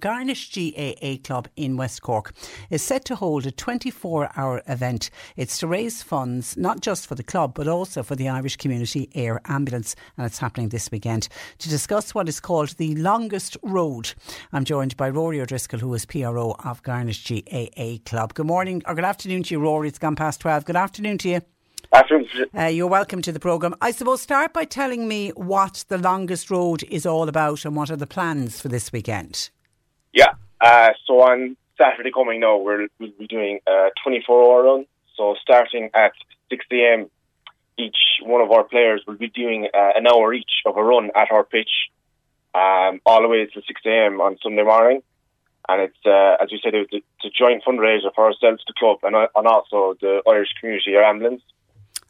Garnish GAA Club in West Cork is set to hold a 24 hour event. It's to raise funds not just for the club but also for the Irish Community Air Ambulance, and it's happening this weekend. To discuss what is called the longest road, I'm joined by Rory O'Driscoll, who is PRO of Garnish GAA Club. Good morning or good afternoon to you, Rory. It's gone past 12. Good afternoon to you. Afternoon. Uh, you're welcome to the programme. I suppose start by telling me what the longest road is all about and what are the plans for this weekend. Yeah. Uh, so on Saturday coming now, we're, we'll be doing a 24 hour run. So starting at 6 a.m., each one of our players will be doing uh, an hour each of a run at our pitch, um, all the way to 6 a.m. on Sunday morning. And it's, uh, as you said, it's a, joint fundraiser for ourselves, the club, and, uh, and also the Irish Community Air Ambulance.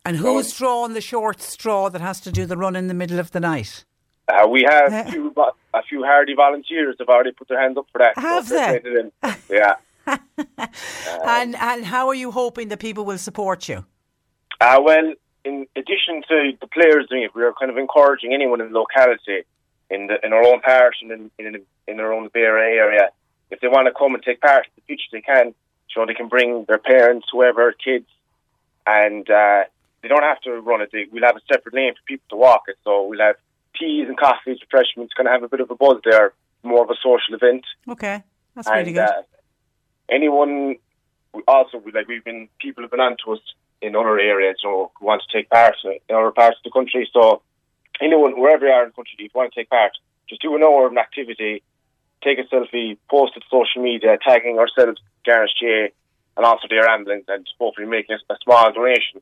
And who's drawing the short straw that has to do the run in the middle of the night? Uh, we have a few, a few hardy volunteers have already put their hands up for that. Have So they? Yeah. and and how are you hoping that people will support you? Uh, well, in addition to the players doing it, we are kind of encouraging anyone in the locality, in the in our own parish and in in, in their own Beara area, if they want to come and take part in the future, they can. So they can bring their parents, whoever, kids, and uh, they don't have to run it. They, we'll have a separate lane for people to walk it. So we'll have teas and coffees, refreshments. Going to have a bit of a buzz there, more of a social event. Okay, that's and really good. Uh, anyone also like we've been people have been on to us in other areas, or who want to take part in other parts of the country. So anyone wherever you are in the country, if you want to take part, just do an hour of an activity, take a selfie, post it to social media, tagging ourselves, Garnish J, and also the Air Ambulance, and hopefully making a, a small donation.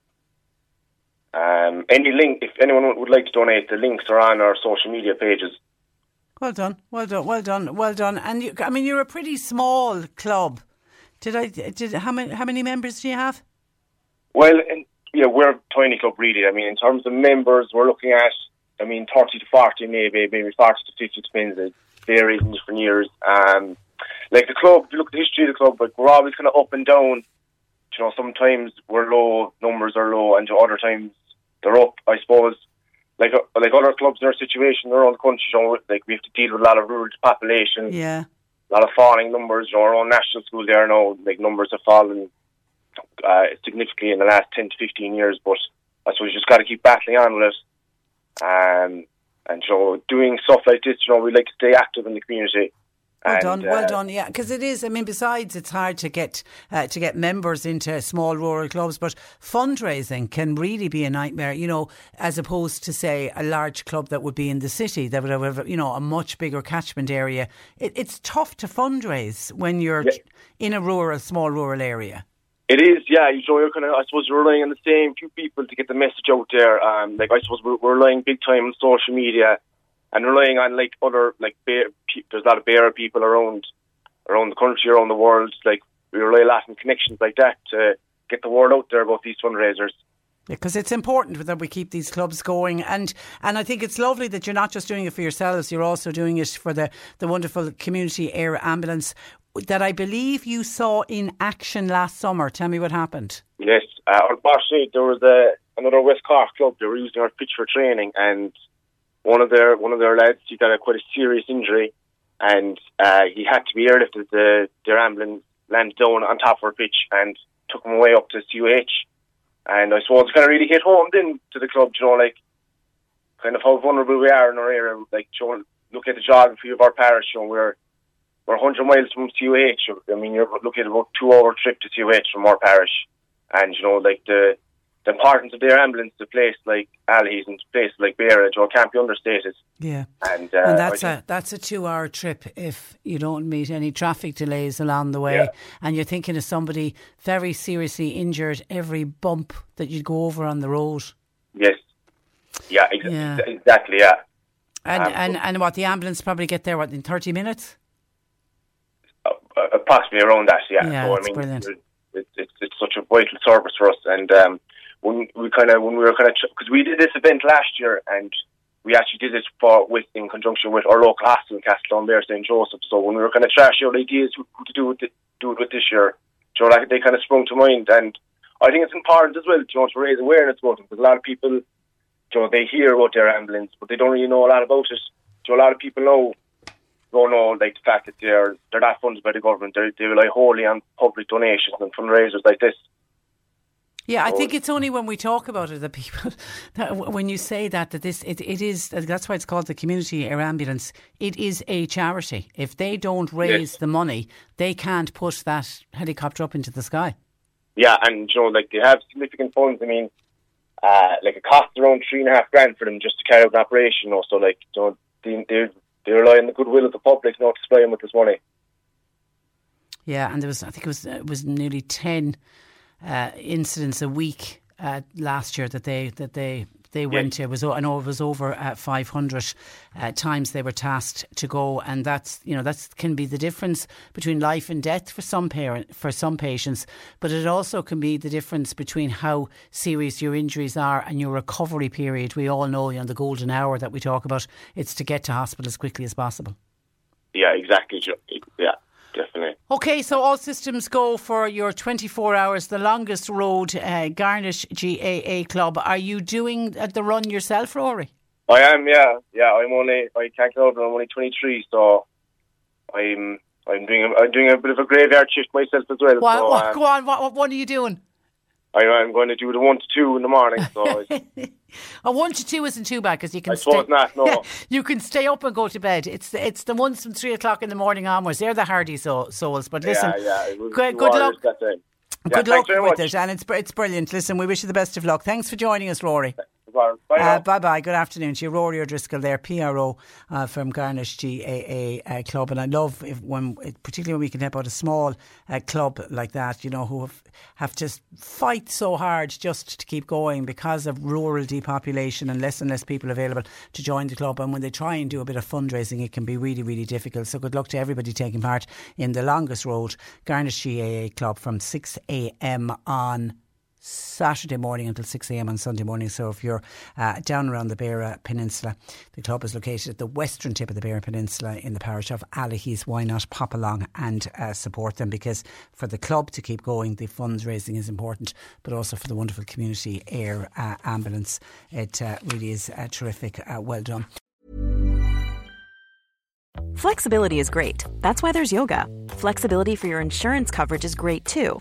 Um, any link, if anyone would like to donate, the links are on our social media pages. Well done, well done, well done, well done. And you, I mean, you're a pretty small club. Did I? Did how many? How many members do you have? Well, yeah, we're a tiny club, really. I mean, in terms of members, we're looking at, I mean, 30 to 40, maybe, maybe 40 to 50, depends. It varies in different years. Um, like the club, if you look at the history of the club, like we're always kind of up and down. You know, sometimes we're low, numbers are low, and to other times they're up, I suppose. Like uh, like other clubs in our situation around the country, you know, like we have to deal with a lot of rural population, Yeah. a lot of falling numbers. You know, our own national school there now, like numbers have fallen uh, significantly in the last 10 to 15 years, but I suppose you just got to keep battling on with it. Um, and so doing stuff like this, you know, we like to stay active in the community. Well And, done, well uh, done. Yeah, because it is. I mean, besides, it's hard to get uh, to get members into small rural clubs, but fundraising can really be a nightmare. You know, as opposed to say a large club that would be in the city that would have, you know, a much bigger catchment area. It, it's tough to fundraise when you're Yeah. in a rural, small rural area. It is, yeah. You know, you're kind of, I suppose, you're relying on the same few people to get the message out there. Um, like I suppose we're, we're relying big time on social media, and relying on like other like Beara, there's a lot of Beara people around, around the country, around the world. Like we rely a lot on connections like that to get the word out there about these fundraisers. Because it's important that we keep these clubs going, and and I think it's lovely that you're not just doing it for yourselves; you're also doing it for the the wonderful community air ambulance that I believe you saw in action last summer. Tell me what happened. Yes, uh, unfortunately, there was a another West Cork club. They were using our pitch for training, and one of their one of their lads he got a quite a serious injury, and uh, he had to be airlifted. The their ambulance landed down on top of our pitch and took him away up to CUH. And I suppose it kind of really hit home then to the club. You know, like kind of how vulnerable we are in our area. Like, you know, look at the geography of our parish, you know, we're we're 100 miles from CUH. I mean, you're looking at about two hour trip to CUH from our parish, and you know, like the the importance of their ambulance to place like Allihies and places like Beara, or can't be understated. Yeah, and, uh, and that's a that's a two hour trip if you don't meet any traffic delays along the way, Yeah. and you're thinking of somebody very seriously injured every bump that you go over on the road. yes, yeah, ex- Yeah. exactly, yeah. And, Um, and and what the ambulance probably get there what in thirty minutes? Uh, approximately around that, yeah. Yeah, so I mean, brilliant. It, it's it's such a vital service for us, and um, when we kind of when we were kind of because we did this event last year, and we actually did it for with in conjunction with our local hospital, Castletownbere St Joseph. So when we were kind of trash out ideas who, to do with it, do it with this year, Joe, like they kind of sprung to mind, and I think it's important as well, you know, to raise awareness about them because a lot of people, you know, they hear about their ambulance, but they don't really know a lot about it. So a lot of people know don't know like the fact that they're they're not funded by the government. They they rely wholly on public donations and fundraisers like this. Yeah, I think it's only when we talk about it that people, that when you say that, that this, it, it is, that's why it's called the Community Air Ambulance. It is a charity. If they don't raise Yes. the money, they can't put that helicopter up into the sky. Yeah, and you know, like they have significant funds. I mean, uh, like it costs around three and a half grand for them just to carry out an operation. You know, so like you know, they they they rely on the goodwill of the public, not to supply them with this money. Yeah, and there was, I think it was, it was nearly 10 uh, incidents a week uh, last year that they, that they, they went to. It was, I know it was over uh, 500 uh, times they were tasked to go, and that's you know that's can be the difference between life and death for some parent for some patients, but it also can be the difference between how serious your injuries are and your recovery period. We all know, you know, the golden hour that we talk about. It's to get to hospital as quickly as possible. Yeah, exactly. Yeah, definitely. Okay, so all systems go for your 24 hours, the longest road, uh, Garnish GAA Club. Are you doing uh, the run yourself, Rory? I am. Yeah, yeah. I'm only I can't get over. I'm only 23, so I'm I'm doing a, I'm doing a bit of a graveyard shift myself as well. What, so, what, um, go on, what, what, what are you doing? I, I'm going to do the one to two in the morning. So A one to two isn't too bad because you can I stay. not, no. Yeah, you can stay up and go to bed. It's the, it's the ones from three o'clock in the morning onwards. They're the hardy so, souls. But listen, yeah, yeah. Was good, good luck. time. Yeah, Good luck with much. it, and it's it's brilliant. Listen, we wish you the best of luck. Thanks for joining us, Rory. Bye. Uh, bye bye. Good afternoon to you, Rory O'Driscoll there, PRO uh, from Garnish GAA uh, Club. And I love if when, particularly when we can help out a small uh, club like that, you know, who have, have to fight so hard just to keep going because of rural depopulation and less and less people available to join the club. And when they try and do a bit of fundraising, it can be really, really difficult. So good luck to everybody taking part in the longest road, Garnish GAA Club, from 6 a.m. on. Saturday morning until 6am on Sunday morning. So if you're uh, down around the Beara Peninsula, the club is located at the western tip of the Beara Peninsula in the parish of Allihies. Why not pop along and uh, support them? Because for the club to keep going, the fundraising is important, but also for the wonderful community air uh, ambulance. It uh, really is uh, terrific. Uh, well done. Flexibility is great. That's why there's yoga. Flexibility for your insurance coverage is great too.